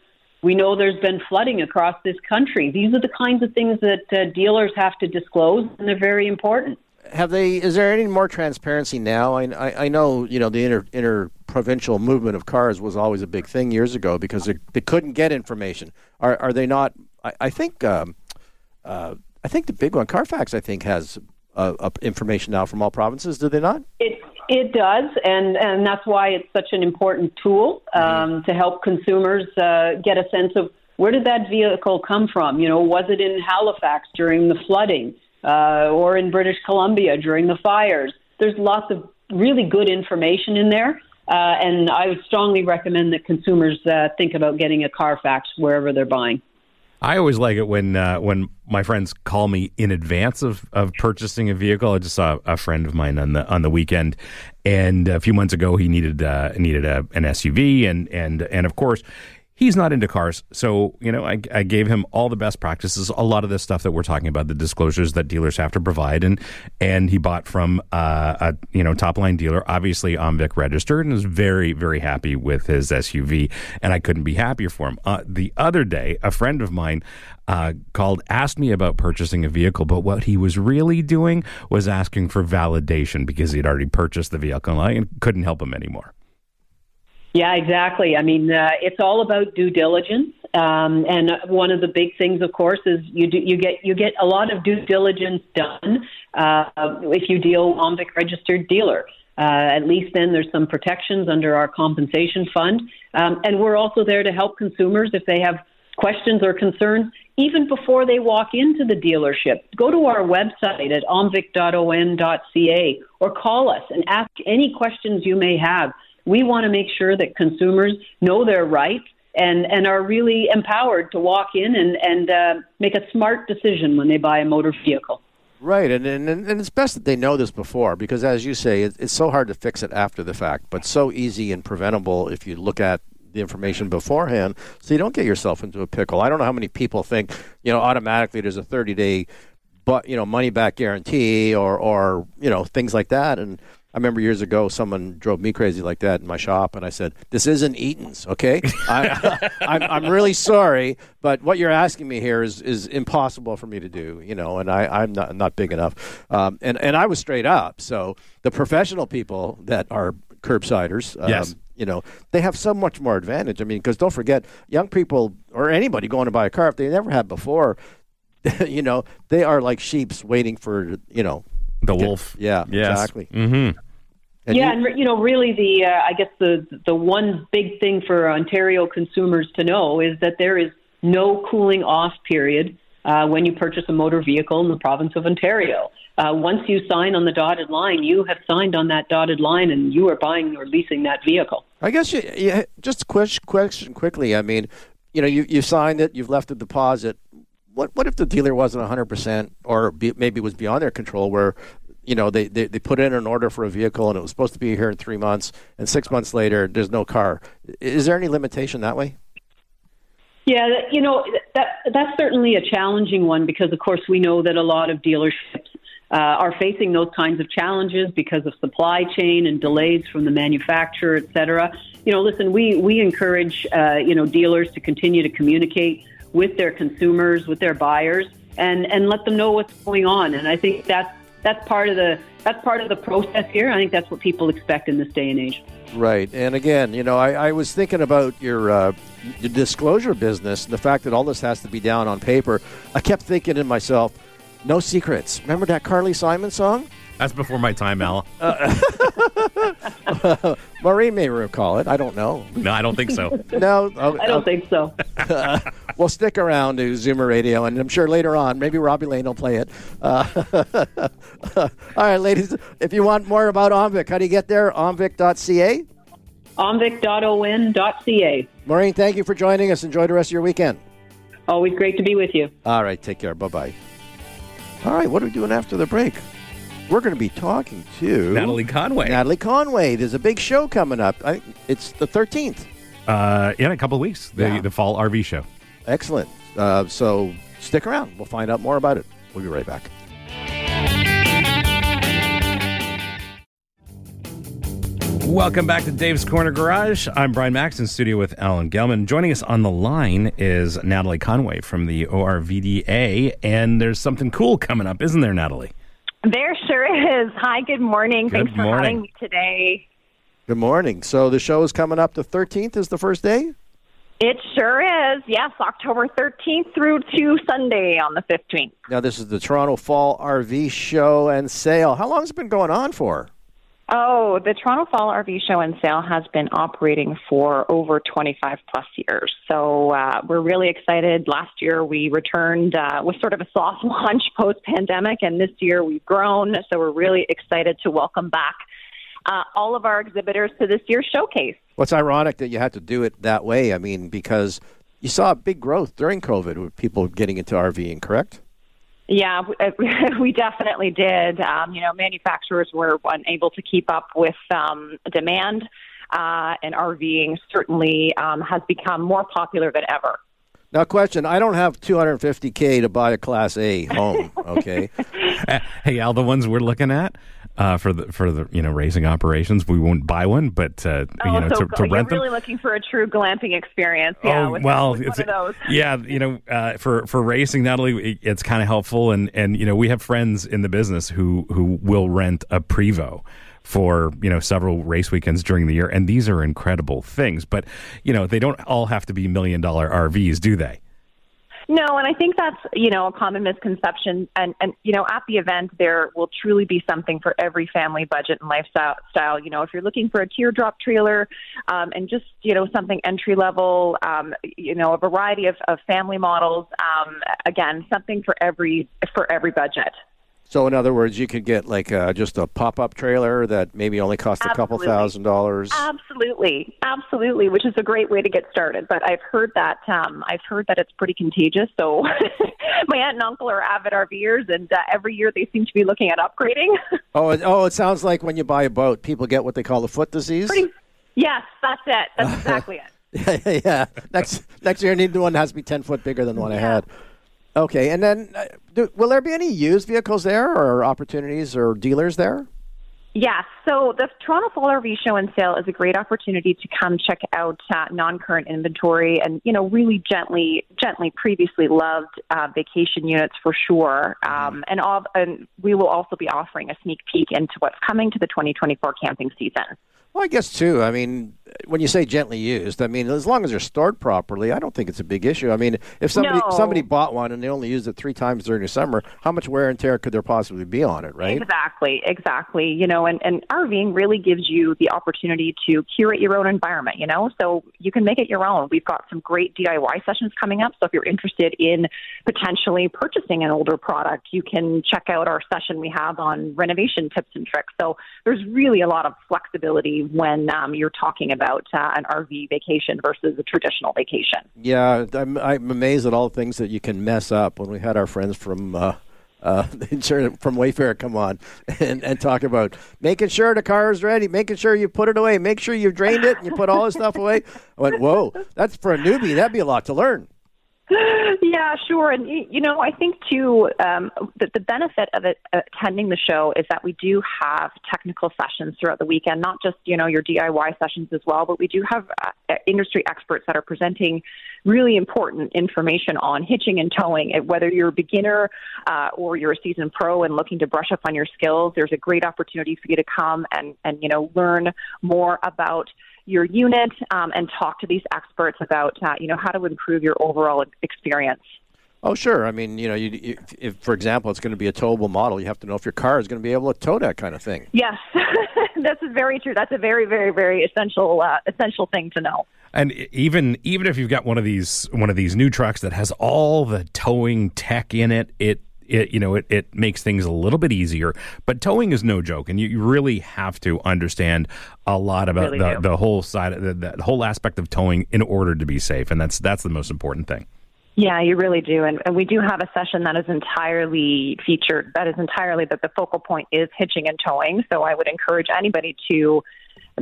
[SPEAKER 5] we know there's been flooding across this country. These are the kinds of things that uh, dealers have to disclose, and they're very important
[SPEAKER 3] have they? Is there any more transparency now? I, I, I know you know the inter inter provincial movement of cars was always a big thing years ago because they, they couldn't get information. Are are they not? I, I think um, uh, I think the big one, Carfax, I think has uh, uh, information now from all provinces. Do they not?
[SPEAKER 5] It it does, and and that's why it's such an important tool um, mm-hmm. to help consumers uh, get a sense of where did that vehicle come from. You know, was it in Halifax during the flooding? Uh, or in British Columbia during the fires. There's lots of really good information in there. Uh, and I would strongly recommend that consumers uh, think about getting a Carfax wherever they're buying.
[SPEAKER 2] I always like it when uh, when my friends call me in advance of, of purchasing a vehicle. I just saw a friend of mine on the on the weekend, and a few months ago he needed uh, needed a, an SUV, and and and of course he's not into cars. So, you know, I, I, gave him all the best practices, a lot of the stuff that we're talking about, the disclosures that dealers have to provide. And, and he bought from uh, a, you know, top line dealer, obviously OMVIC registered and was very, very happy with his SUV. And I couldn't be happier for him. Uh, the other day, a friend of mine uh, called, asked me about purchasing a vehicle, but what he was really doing was asking for validation because he'd already purchased the vehicle and I couldn't help him anymore.
[SPEAKER 5] Yeah, exactly. I mean, uh, it's all about due diligence, um, and one of the big things, of course, is you do, you get you get a lot of due diligence done uh, if you deal OMVIC registered dealer. Uh, at least then there's some protections under our compensation fund, um, and we're also there to help consumers if they have questions or concerns even before they walk into the dealership. Go to our website at omvic.on.ca or call us and ask any questions you may have. We want to make sure that consumers know their rights and, and are really empowered to walk in and, and uh, make a smart decision when they buy a motor vehicle.
[SPEAKER 3] Right, and, and and it's best that they know this before because, as you say, it, it's so hard to fix it after the fact, but so easy and preventable if you look at the information beforehand, so you don't get yourself into a pickle. I don't know how many people think, you know, automatically there's a 30 day, but you know, money back guarantee or or you know things like that, and I remember years ago, someone drove me crazy like that in my shop, and I said, "This isn't Eaton's, okay? I, I'm, I'm really sorry, but what you're asking me here is is impossible for me to do, you know, and I, I'm not not big enough." Um, and and I was straight up. So the professional people that are curbsiders, um,
[SPEAKER 2] yes.
[SPEAKER 3] you know, they have so much more advantage. I mean, because don't forget, young people or anybody going to buy a car if they never had before, you know, they are like sheep's waiting for you know
[SPEAKER 2] the wolf.
[SPEAKER 3] Yeah,
[SPEAKER 2] yes.
[SPEAKER 3] exactly.
[SPEAKER 2] Mm-hmm.
[SPEAKER 5] And yeah, you, and you know, really, the uh, I guess the the one big thing for Ontario consumers to know is that there is no cooling off period uh, when you purchase a motor vehicle in the province of Ontario. Uh, once you sign on the dotted line, you have signed on that dotted line, and you are buying or leasing that vehicle.
[SPEAKER 3] I guess you, you just quick question quickly. I mean, you know, you you signed it, you've left a deposit what what if the dealer wasn't 100% or be, maybe was beyond their control where you know they, they, they put in an order for a vehicle and it was supposed to be here in three months and six months later there's no car is there any limitation that way
[SPEAKER 5] yeah you know that that's certainly a challenging one because of course we know that a lot of dealerships uh, are facing those kinds of challenges because of supply chain and delays from the manufacturer, et cetera. You know, listen, we we encourage uh, you know dealers to continue to communicate with their consumers, with their buyers, and and let them know what's going on. And I think that's that's part of the that's part of the process here. I think that's what people expect in this day and age.
[SPEAKER 3] Right, and again, you know, I, I was thinking about your uh, your disclosure business and the fact that all this has to be down on paper. I kept thinking to myself, no secrets. Remember that Carly Simon song?
[SPEAKER 2] That's before my time, Al.
[SPEAKER 3] Maureen may recall it. I don't know.
[SPEAKER 2] no, I don't think so.
[SPEAKER 3] No, oh,
[SPEAKER 5] I don't think so.
[SPEAKER 3] Well, stick around to Zoomer Radio, and I'm sure later on, maybe Robbie Lane will play it. Uh, all right, ladies, if you want more about Omvic, how do you get there? Omvic.ca.
[SPEAKER 5] Omvic.on.ca.
[SPEAKER 3] Maureen, thank you for joining us. Enjoy the rest of your weekend.
[SPEAKER 5] Always great to be with you.
[SPEAKER 3] All right, take care. Bye bye. All right, what are we doing after the break? We're going to be talking to
[SPEAKER 2] Natalie Conway.
[SPEAKER 3] Natalie Conway. There's a big show coming up. I, it's the 13th.
[SPEAKER 2] Uh, in a couple of weeks, the,
[SPEAKER 3] Yeah.
[SPEAKER 2] the fall RV show.
[SPEAKER 3] Excellent. Uh, so stick around. We'll find out more about it. We'll be right back.
[SPEAKER 2] Welcome back to Dave's Corner Garage. I'm Brian Max in studio with Alan Gelman. Joining us on the line is Natalie Conway from the ORVDA, and there's something cool coming up, isn't there, Natalie?
[SPEAKER 6] There sure is. Hi, good morning.
[SPEAKER 2] Good
[SPEAKER 6] Thanks for
[SPEAKER 2] morning.
[SPEAKER 6] having me today.
[SPEAKER 3] Good morning. So the show is coming up. The 13th is the first day.
[SPEAKER 6] It sure is. Yes, October 13th through to Sunday on the 15th.
[SPEAKER 3] Now, this is the Toronto Fall RV Show and Sale. How long has it been going on for?
[SPEAKER 6] Oh, the Toronto Fall RV Show and Sale has been operating for over 25 plus years. So uh, we're really excited. Last year we returned uh, with sort of a soft launch post pandemic, and this year we've grown. So we're really excited to welcome back uh, all of our exhibitors to this year's showcase.
[SPEAKER 3] What's ironic that you had to do it that way? I mean, because you saw a big growth during COVID with people getting into RVing, correct?
[SPEAKER 6] Yeah, we- we definitely did. Um, you know, manufacturers were unable to keep up with um, demand, uh, and RVing certainly um, has become more popular than ever.
[SPEAKER 3] Now, question: I don't have 250k to buy a Class A home. Okay,
[SPEAKER 2] Uh, hey, Al, the ones we're looking at uh, for the for the you know racing operations, we won't buy one, but uh, you
[SPEAKER 6] oh,
[SPEAKER 2] know
[SPEAKER 6] so
[SPEAKER 2] to, to rent them.
[SPEAKER 6] really looking for a true glamping experience. Yeah,
[SPEAKER 2] oh
[SPEAKER 6] with,
[SPEAKER 2] well,
[SPEAKER 6] with
[SPEAKER 2] it's
[SPEAKER 6] one of those.
[SPEAKER 2] yeah, you know, uh, for for racing, Natalie, it- it's kind of helpful, and and you know, we have friends in the business who who will rent a Prevost for you know several race weekends during the year, and these are incredible things. But you know, they don't all have to be million dollar RVs, do they?
[SPEAKER 6] No, and I think that's you know a common misconception. And and you know at the event there will truly be something for every family budget and lifestyle. Style. You know if you're looking for a teardrop trailer, um, and just you know something entry level, um, you know a variety of, of family models. Um, again, something for every for every budget.
[SPEAKER 3] So in other words, you could get like uh, just a pop-up trailer that maybe only costs a couple thousand dollars.
[SPEAKER 6] Absolutely, absolutely, which is a great way to get started. But I've heard that um, I've heard that it's pretty contagious. So my aunt and uncle are avid RVers, and uh, every year they seem to be looking at upgrading.
[SPEAKER 3] Oh, it, oh, it sounds like when you buy a boat, people get what they call the foot disease.
[SPEAKER 6] yes, that's it. That's exactly it.
[SPEAKER 3] yeah, yeah. Next next year, I need the one that has to be ten foot bigger than the one I had. Okay, and then uh, do, will there be any used vehicles there, or opportunities, or dealers there?
[SPEAKER 6] Yes. So the Toronto Fall RV Show and Sale is a great opportunity to come check out uh, non-current inventory and you know really gently, gently previously loved uh, vacation units for sure. Um, and, all, and we will also be offering a sneak peek into what's coming to the 2024 camping season.
[SPEAKER 3] Well, I guess too. I mean, when you say gently used, I mean as long as they're stored properly, I don't think it's a big issue. I mean, if somebody
[SPEAKER 6] No.
[SPEAKER 3] somebody bought one and they only used it three times during the summer, how much wear and tear could there possibly be on it, right?
[SPEAKER 6] Exactly, exactly. You know, and, and RVing really gives you the opportunity to curate your own environment, you know, so you can make it your own. We've got some great DIY sessions coming up. So if you're interested in potentially purchasing an older product, you can check out our session we have on renovation tips and tricks. So there's really a lot of flexibility when um, you're talking about uh, an RV vacation versus a traditional vacation.
[SPEAKER 3] Yeah, I'm, I'm amazed at all the things that you can mess up. When we had our friends from uh, uh, insurance from Wayfair come on and, and talk about making sure the car is ready, making sure you put it away, make sure you've drained it and you put all this stuff away. I went, whoa, that's for a newbie. That'd be a lot to learn.
[SPEAKER 6] Yeah, sure. And you know, I think too um, that the benefit of it, attending the show is that we do have technical sessions throughout the weekend, not just you know your DIY sessions as well, but we do have uh, industry experts that are presenting really important information on hitching and towing. Whether you're a beginner uh, or you're a seasoned pro and looking to brush up on your skills, there's a great opportunity for you to come and and you know learn more about your unit um, and talk to these experts about uh, you know how to improve your overall experience.
[SPEAKER 3] Oh, sure. I mean, you know, you, you, if, for example, it's going to be a towable model, you have to know if your car is going to be able to tow that kind of thing.
[SPEAKER 6] Yes, that's very true. That's a very, very, very essential uh, essential thing to know.
[SPEAKER 2] And even even if you've got one of these one of these new trucks that has all the towing tech in it, it it you know it, it makes things a little bit easier. But towing is no joke, and you, you really have to understand a lot about
[SPEAKER 6] Really
[SPEAKER 2] the,
[SPEAKER 6] do.
[SPEAKER 2] the whole side, the, the whole aspect of towing in order to be safe, and that's that's the most important thing.
[SPEAKER 6] Yeah, you really do. And, and we do have a session that is entirely featured, that is entirely that the focal point is hitching and towing. So I would encourage anybody to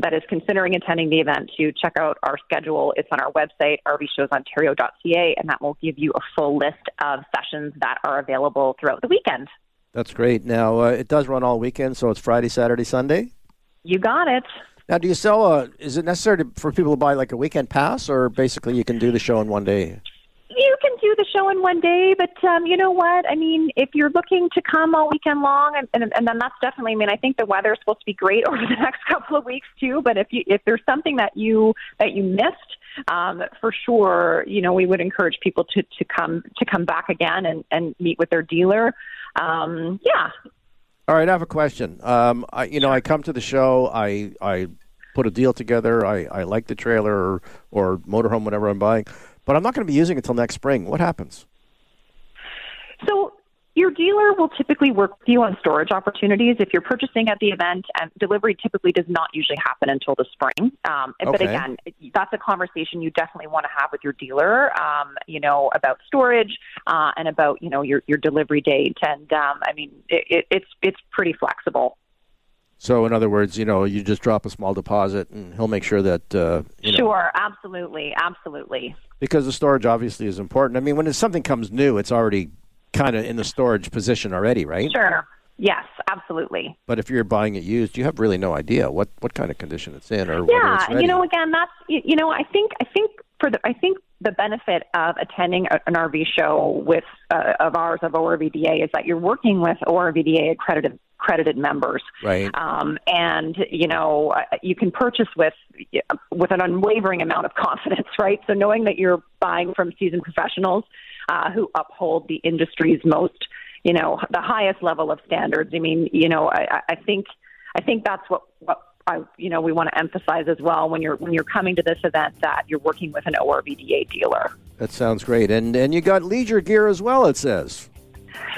[SPEAKER 6] that is considering attending the event to check out our schedule. It's on our website, rvshowsontario.ca, and that will give you a full list of sessions that are available throughout the weekend.
[SPEAKER 3] That's great. Now, uh, it does run all weekend, so it's Friday, Saturday, Sunday.
[SPEAKER 6] You got it.
[SPEAKER 3] Now, do you sell a? Is it necessary to, for people to buy like a weekend pass, or basically you can do the show in one day?
[SPEAKER 6] You can do the show in one day, but um, you know what? I mean, if you're looking to come all weekend long, and, and, and then that's definitely. I mean, I think the weather is supposed to be great over the next couple of weeks too. But if you if there's something that you that you missed, um, for sure, you know, we would encourage people to to come to come back again and and meet with their dealer. Um, yeah,
[SPEAKER 3] All right, I have a question. Um, I, you know, I come to the show, I I put a deal together, I, I like the trailer or, or motorhome, whatever I'm buying, but I'm not going to be using it until next spring. What happens?
[SPEAKER 6] So your dealer will typically work with you on storage opportunities if you're purchasing at the event, and delivery typically does not usually happen until the spring. Um, But again, that's a conversation you definitely want to have with your dealer. Um, you know about storage uh, and about you know your your delivery date, and um, I mean it, it, it's it's pretty flexible.
[SPEAKER 3] So, in other words, you know, you just drop a small deposit, and he'll make sure that uh, you know,
[SPEAKER 6] Sure, absolutely, absolutely.
[SPEAKER 3] because the storage obviously is important. I mean, when something comes new, it's already kind of in the storage position already, right?
[SPEAKER 6] Sure. Yes, absolutely.
[SPEAKER 3] But if you're buying it used, you have really no idea what, what kind of condition it's in or
[SPEAKER 6] yeah you know again that's you, you know i think i think for the i think the benefit of attending an rv show with uh, of ours of orvda is that you're working with orvda accredited accredited members
[SPEAKER 3] Right.
[SPEAKER 6] um, and you know uh, you can purchase with with an unwavering amount of confidence right so knowing that you're buying from seasoned professionals uh, who uphold the industry's most you know the highest level of standards i mean you know i, I- I think I think that's what, what I, you know, we want to emphasize as well when you're when you're coming to this event that you're working with an ORVDA dealer.
[SPEAKER 3] That sounds great. And and you got leisure gear as well, it says.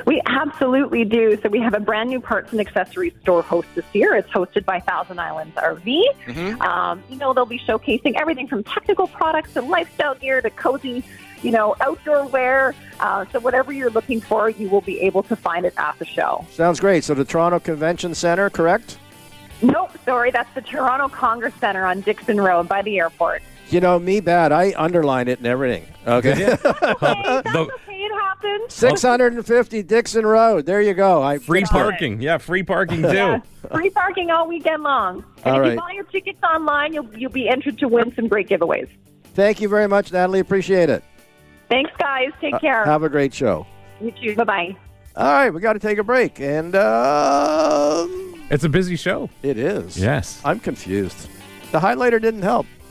[SPEAKER 6] We absolutely do. So we have a brand new parts and accessories store host this year. It's hosted by Thousand Islands RV. Um, you know, they'll be showcasing everything from technical products to lifestyle gear to cozy, you know, outdoor wear. Uh, so whatever you're looking for, you will be able to find it at the show.
[SPEAKER 3] Sounds great. So the Toronto Convention Center, correct?
[SPEAKER 6] Nope, sorry, that's the Toronto Congress Center on Dixon Road by the airport.
[SPEAKER 3] You know, me bad. I underlined it and everything. Okay.
[SPEAKER 6] Okay,
[SPEAKER 2] The-
[SPEAKER 6] okay.
[SPEAKER 3] 650 Dixon Road. There you go. I
[SPEAKER 2] Free
[SPEAKER 3] fixed it.
[SPEAKER 2] parking, yeah, free parking too.
[SPEAKER 6] Yeah, free parking all weekend long. And
[SPEAKER 3] All
[SPEAKER 6] if
[SPEAKER 3] right.
[SPEAKER 6] you buy your tickets online, you'll you'll be entered to win some great giveaways.
[SPEAKER 3] Thank you very much, Natalie. Appreciate it.
[SPEAKER 6] Thanks, guys. Take care.
[SPEAKER 3] Have a great show.
[SPEAKER 6] you too. Bye bye.
[SPEAKER 3] All right, we got to take a break. And um,
[SPEAKER 2] It's a busy show.
[SPEAKER 3] it is.
[SPEAKER 2] Yes.
[SPEAKER 3] I'm confused. The highlighter didn't help.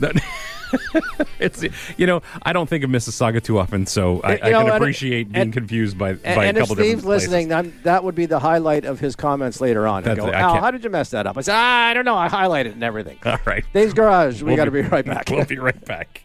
[SPEAKER 2] it's you know I don't think of Mississauga too often, so I, I
[SPEAKER 3] know,
[SPEAKER 2] can
[SPEAKER 3] and-
[SPEAKER 2] appreciate being
[SPEAKER 3] and-
[SPEAKER 2] confused by,
[SPEAKER 3] And,
[SPEAKER 2] by a
[SPEAKER 3] and if
[SPEAKER 2] couple
[SPEAKER 3] Steve's
[SPEAKER 2] different places.
[SPEAKER 3] listening, that would be the highlight of his comments later on. I go,
[SPEAKER 2] it. I
[SPEAKER 3] Al, how did you mess that up? I said, ah, I don't know. I highlighted and everything.
[SPEAKER 2] All right,
[SPEAKER 3] Dave's Garage. We
[SPEAKER 2] We'll
[SPEAKER 3] got to be right back.
[SPEAKER 2] We'll be right back.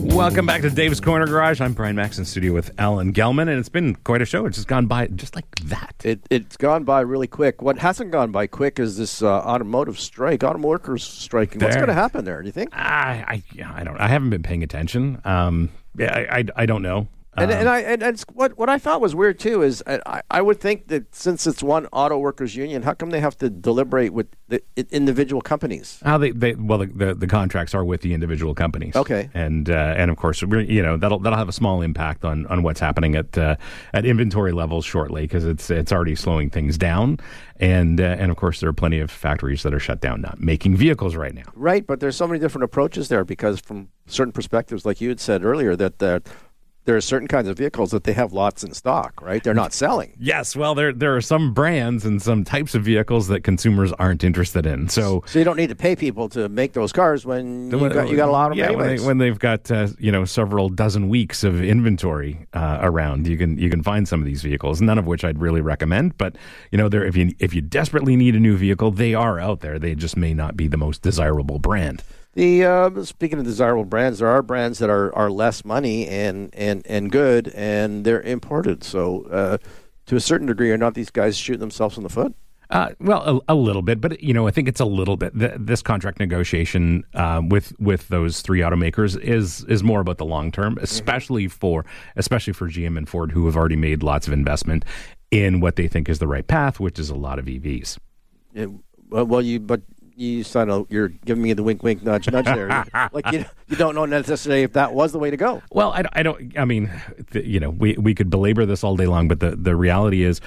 [SPEAKER 2] Welcome back to Dave's Corner Garage. I'm Brian Makse in studio with Alan Gelman, and it's been quite a show. It's just gone by just like that.
[SPEAKER 3] It, it's gone by really quick. What hasn't gone by quick is this uh, automotive strike, auto workers striking. What's going to happen there? Do you think?
[SPEAKER 2] I, I, yeah, I don't. I haven't been paying attention. Um, yeah, I, I, I don't know.
[SPEAKER 3] And,
[SPEAKER 2] Um,
[SPEAKER 3] and I and it's, what what I thought was weird too is I, I- would think that since it's one auto workers union, how come they have to deliberate with the individual companies?
[SPEAKER 2] How they, they well the, the the contracts are with the individual companies.
[SPEAKER 3] Okay.
[SPEAKER 2] and uh, and of course we're, you know that'll that'll have a small impact on, on what's happening at uh, at inventory levels shortly because it's it's already slowing things down, and uh, and of course there are plenty of factories that are shut down not making vehicles right now.
[SPEAKER 3] Right, but there's so many different approaches there because from certain perspectives, like you had said earlier, that uh, there are certain kinds of vehicles that they have lots in stock, right? They're not selling.
[SPEAKER 2] Yes, well, there there are some brands and some types of vehicles that consumers aren't interested in. So,
[SPEAKER 3] So you don't need to pay people to make those cars when you got, you got a lot of them
[SPEAKER 2] yeah, when, they, when they've got uh, you know several dozen weeks of inventory uh, around, you can you can find some of these vehicles. None of which I'd really recommend, but you know, there if you if you desperately need a new vehicle, they are out there. They just may not be the most desirable brand.
[SPEAKER 3] The uh, speaking of desirable brands, there are brands that are, are less money and, and, and good, and they're imported. So, uh, to a certain degree, are not these guys shooting themselves in the foot?
[SPEAKER 2] Uh, well, a, a little bit, but you know, I think it's a little bit. Th- this contract negotiation uh, with with those three automakers is is more about the long term, especially for especially for GM and Ford, who have already made lots of investment in what they think is the right path, which is a lot of EVs.
[SPEAKER 3] Well, well, you but you sound a- you're giving me the wink, wink, nudge, nudge there. like you, you don't know necessarily if that was the way to go.
[SPEAKER 2] Well, I, I don't. I mean, you know, we we could belabor this all day long, but the the reality is.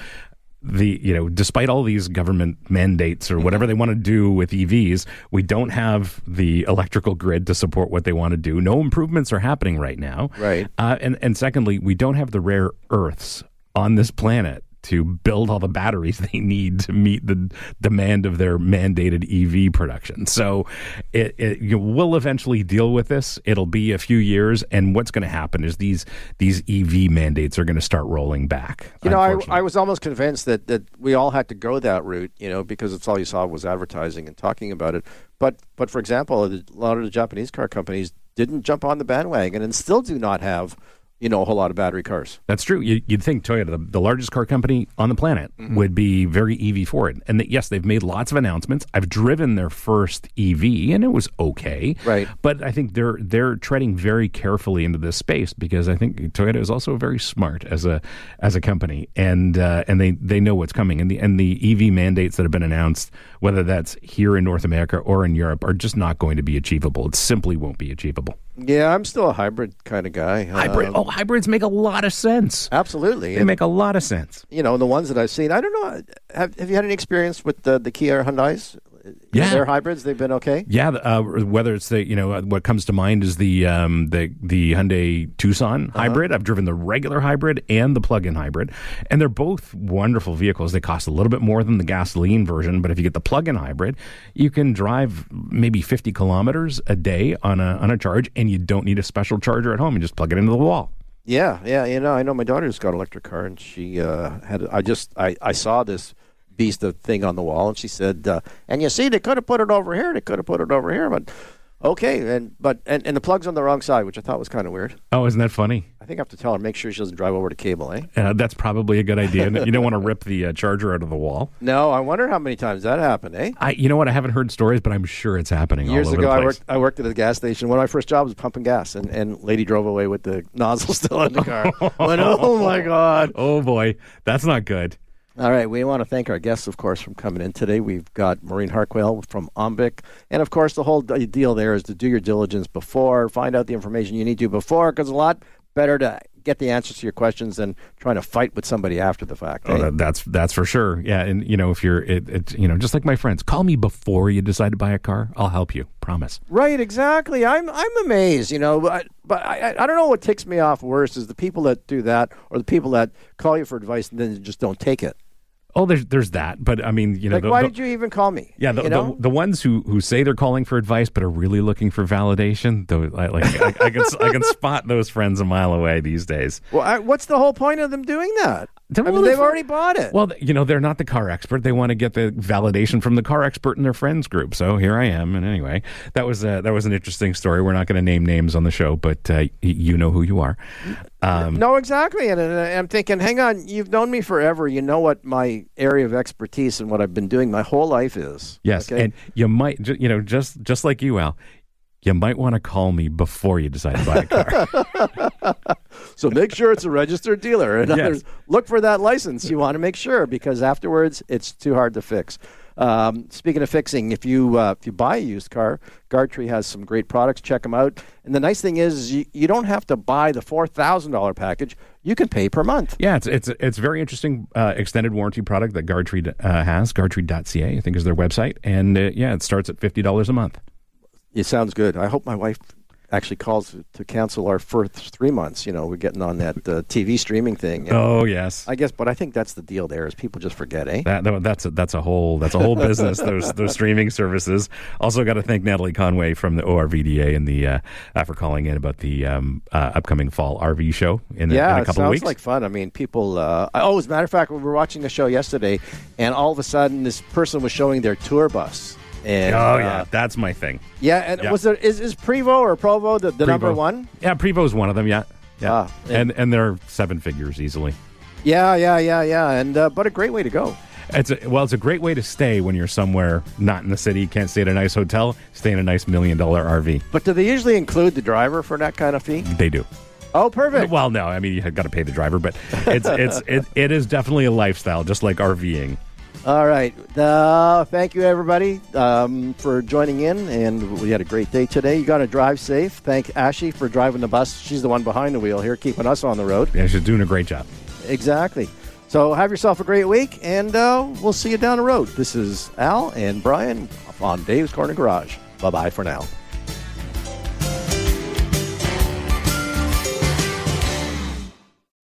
[SPEAKER 2] The you know, despite all these government mandates or whatever they want to do with EVs, we don't have the electrical grid to support what they want to do. No improvements are happening right now.
[SPEAKER 3] Right.
[SPEAKER 2] Uh, and and secondly, we don't have the rare earths on this planet to build all the batteries they need to meet the demand of their mandated EV production. So it, it you we'll eventually deal with this. It'll be a few years, and what's going to happen is these these EV mandates are going to start rolling back.
[SPEAKER 3] You know, I. I was almost convinced that, that we all had to go that route, you know, because it's all you saw was advertising and talking about it. But, but for example, a lot of the Japanese car companies didn't jump on the bandwagon and still do not have, you know, a whole lot of battery cars.
[SPEAKER 2] That's true. You, you'd think Toyota, the, the largest car company on the planet, would be very EV forward. And that, yes, they've made lots of announcements. I've driven their first EV, and it was okay.
[SPEAKER 3] Right.
[SPEAKER 2] But I think they're they're treading very carefully into this space because I think Toyota is also very smart as a as a company, and uh, and they, they know what's coming. And the and the EV mandates that have been announced, whether that's here in North America or in Europe, are just not going to be achievable. It simply won't be achievable.
[SPEAKER 3] Yeah, I'm still a hybrid kind of guy.
[SPEAKER 2] Hybrid.
[SPEAKER 3] Um,
[SPEAKER 2] oh, hybrids make a lot of sense.
[SPEAKER 3] absolutely.
[SPEAKER 2] They
[SPEAKER 3] And,
[SPEAKER 2] make a lot of sense.
[SPEAKER 3] you know, the ones that I've seen, I don't know. Have, have you had any experience with the, the Kia Hyundais?
[SPEAKER 2] Yeah.
[SPEAKER 3] Their hybrids, they've been okay?
[SPEAKER 2] Yeah, uh, whether it's the you know uh, what comes to mind is the um, the the Hyundai Tucson hybrid. I've driven the regular hybrid and the plug-in hybrid, and they're both wonderful vehicles. They cost a little bit more than the gasoline version, but if you get the plug-in hybrid, you can drive maybe 50 kilometers a day on a on a charge, and you don't need a special charger at home. You just plug it into the wall.
[SPEAKER 3] Yeah, yeah, you know, I know my daughter's got an electric car, and she uh, had. I just, I, I saw this beast of thing on the wall, and she said, uh, "And you see, they could have put it over here. They could have put it over here, but okay." And but and, and the plug's on the wrong side, which I thought was kind of weird.
[SPEAKER 2] Oh, isn't that funny?
[SPEAKER 3] I think I have to tell her make sure she doesn't drive over the cable, eh?
[SPEAKER 2] Uh, that's probably a good idea. you don't want to rip the uh, charger out of the wall.
[SPEAKER 3] No, I wonder how many times that happened, eh?
[SPEAKER 2] I, you know what? I haven't heard stories, but I'm sure it's happening
[SPEAKER 3] Years ago,
[SPEAKER 2] the
[SPEAKER 3] I worked. I worked at a gas station. One of my first jobs was pumping gas, and and lady drove away with the nozzle still in the car. Went, oh my god!
[SPEAKER 2] Oh boy, that's not good.
[SPEAKER 3] All right, we want to thank our guests, of course, from coming in today. We've got Maureen Harquail from OMVIC, and of course, the whole deal there is to do your diligence before, find out the information you need to before, because a lot better to get the answers to your questions than trying to fight with somebody after the fact.
[SPEAKER 2] Oh,
[SPEAKER 3] eh?
[SPEAKER 2] that, that's that's for sure. Yeah, and you know, if you're, it, it, you know, just like my friends, call me before you decide to buy a car. I'll help you. Promise.
[SPEAKER 3] Right, exactly. I'm I'm amazed, you know. But but I, I I don't know what ticks me off worse is the people that do that or the people that call you for advice and then just don't take it.
[SPEAKER 2] Oh, there's there's that, but I mean, you know,
[SPEAKER 3] Like,
[SPEAKER 2] the,
[SPEAKER 3] why
[SPEAKER 2] the-
[SPEAKER 3] did you even call me?
[SPEAKER 2] Yeah, the,
[SPEAKER 3] you know?
[SPEAKER 2] the, the ones who, who say they're calling for advice but are really looking for validation, though, I, like I, I can I can spot those friends a mile away these days.
[SPEAKER 3] well, I, what's the whole point of them doing that? I mean, they've already bought it.
[SPEAKER 2] Well, you know, they're not the car expert. They want to get the validation from the car expert in their friends group. So here I am. And anyway, that was uh, that was an interesting story. We're not going to name names on the show, but uh, y- you know who you are. Um,
[SPEAKER 3] no, exactly. And, and I'm thinking, hang on, you've known me forever. You know what my area of expertise and what I've been doing my whole life is.
[SPEAKER 2] yes,
[SPEAKER 3] Okay?
[SPEAKER 2] and you might, you know, just just like you, Al. You might want to call me before you decide to buy a car.
[SPEAKER 3] So make sure it's a registered dealer. And
[SPEAKER 2] Yes.
[SPEAKER 3] others, look for that license. You want to make sure because afterwards it's too hard to fix. Um, speaking of fixing, if you uh, if you buy a used car, Guardtree has some great products. Check them out. And the nice thing is, you, you don't have to buy the four thousand dollar package. You can pay per month.
[SPEAKER 2] Yeah, it's it's it's very interesting uh, extended warranty product that Guardtree uh, has. Guardtree.ca, I think, is their website, and uh, yeah, it starts at fifty dollars a month.
[SPEAKER 3] It sounds good. I hope my wife actually calls to cancel our first three months. You know, we're getting on that uh, TV streaming thing.
[SPEAKER 2] Oh yes.
[SPEAKER 3] I guess, but I think that's the deal. There is people just forget, eh?
[SPEAKER 2] That, that- that's a, that's a whole that's a whole business. Those those streaming services. Also, got to thank Natalie Conway from the ORVDA and the uh, uh, for calling in about the um, uh, upcoming fall RV show in, a-
[SPEAKER 3] yeah,
[SPEAKER 2] in a
[SPEAKER 3] it
[SPEAKER 2] couple
[SPEAKER 3] sounds
[SPEAKER 2] of weeks.
[SPEAKER 3] like fun. I mean, people. Uh, oh, as a matter of fact, we were watching a show yesterday, and all of a sudden, this person was showing their tour bus. And,
[SPEAKER 2] oh
[SPEAKER 3] uh,
[SPEAKER 2] yeah, that's my thing.
[SPEAKER 3] yeah. And
[SPEAKER 2] Yeah.
[SPEAKER 3] was there is, is Prevost or Provo the, the number one?
[SPEAKER 2] Yeah, Prevost's one of them. Yeah, yeah,
[SPEAKER 3] Ah,
[SPEAKER 2] and and they're seven figures easily.
[SPEAKER 3] Yeah, yeah, yeah, yeah. And uh, but a great way to go.
[SPEAKER 2] It's a, well, it's a great way to stay when you're somewhere not in the city, can't stay at a nice hotel, stay in a nice million dollar RV.
[SPEAKER 3] But do they usually include the driver for that kind of fee?
[SPEAKER 2] They do.
[SPEAKER 3] Oh, perfect.
[SPEAKER 2] Well, no, I mean you have got to pay the driver, but it's it's it, it is definitely a lifestyle, just like RVing.
[SPEAKER 3] All right. Uh, thank you, everybody, um, for joining in. And we had a great day today. You got to drive safe. Thank Ashy for driving the bus. She's the one behind the wheel here, keeping us on the road.
[SPEAKER 2] Yeah, she's doing a great job.
[SPEAKER 3] Exactly. So have yourself a great week, and uh, we'll see you down the road. This is Al and Brian on Dave's Corner Garage. Bye bye for now.